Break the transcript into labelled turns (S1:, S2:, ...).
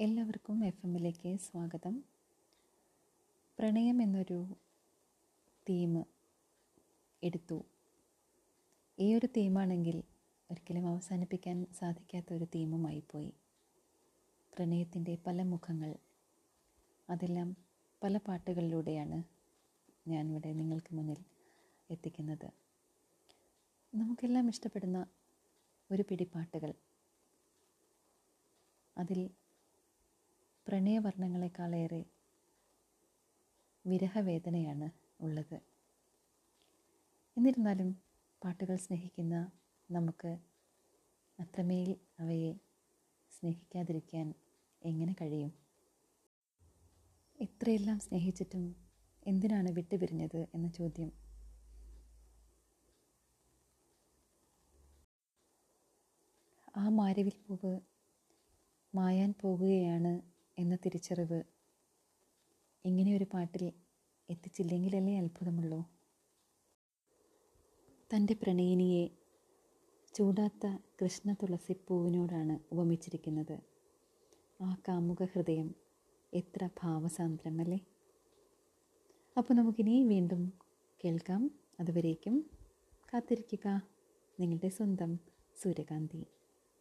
S1: എല്ലാവർക്കും എഫ് എമ്മിലേക്ക് സ്വാഗതം. പ്രണയം എന്നൊരു തീം എടുത്തു. ഈ ഒരു തീമാണെങ്കിൽ ഒരിക്കലും അവസാനിപ്പിക്കാൻ സാധിക്കാത്ത ഒരു തീമുമായി പോയി. പ്രണയത്തിന്റെ പല മുഖങ്ങൾ അതെല്ലാം പല പാട്ടുകളിലൂടെയാണ് ഞാനിവിടെ നിങ്ങൾക്ക് മുന്നിൽ എത്തിക്കുന്നത്. നമുക്കെല്ലാം ഇഷ്ടപ്പെടുന്ന ഒരു പിടി പാട്ടുകൾ അതിൽ പ്രണയവർണങ്ങളെക്കാളേറെ വിരഹവേദനയാണ് ഉള്ളത്. എന്നിരുന്നാലും പാട്ടുകൾ സ്നേഹിക്കുന്ന നമുക്ക് അത്രമേൽ അവയെ സ്നേഹിക്കാതിരിക്കാൻ എങ്ങനെ കഴിയും? ഇത്രയെല്ലാം സ്നേഹിച്ചിട്ടും എന്തിനാണ് വിട്ടുപിരിഞ്ഞത് എന്ന ചോദ്യം. ആ മാരവിൽ പൂവ് മായാൻ പോകുകയാണ് എന്ന തിരിച്ചറിവ് ഇങ്ങനെയൊരു പാട്ടിൽ എത്തിച്ചില്ലെങ്കിലല്ലേ അത്ഭുതമുള്ളൂ? തന്റെ പ്രണയിനിയെ ചൂടാത്ത കൃഷ്ണ തുളസിപ്പൂവിനോടാണ് ഉപമിച്ചിരിക്കുന്നത്. ആ കാമുക ഹൃദയം എത്ര ഭാവസാന്ദ്രമല്ലേ? അപ്പോൾ നമുക്കിനി വീണ്ടും കേൾക്കാം. അതുവരേക്കും കാത്തിരിക്കുക. നിങ്ങളുടെ സ്വന്തം സൂര്യകാന്തി.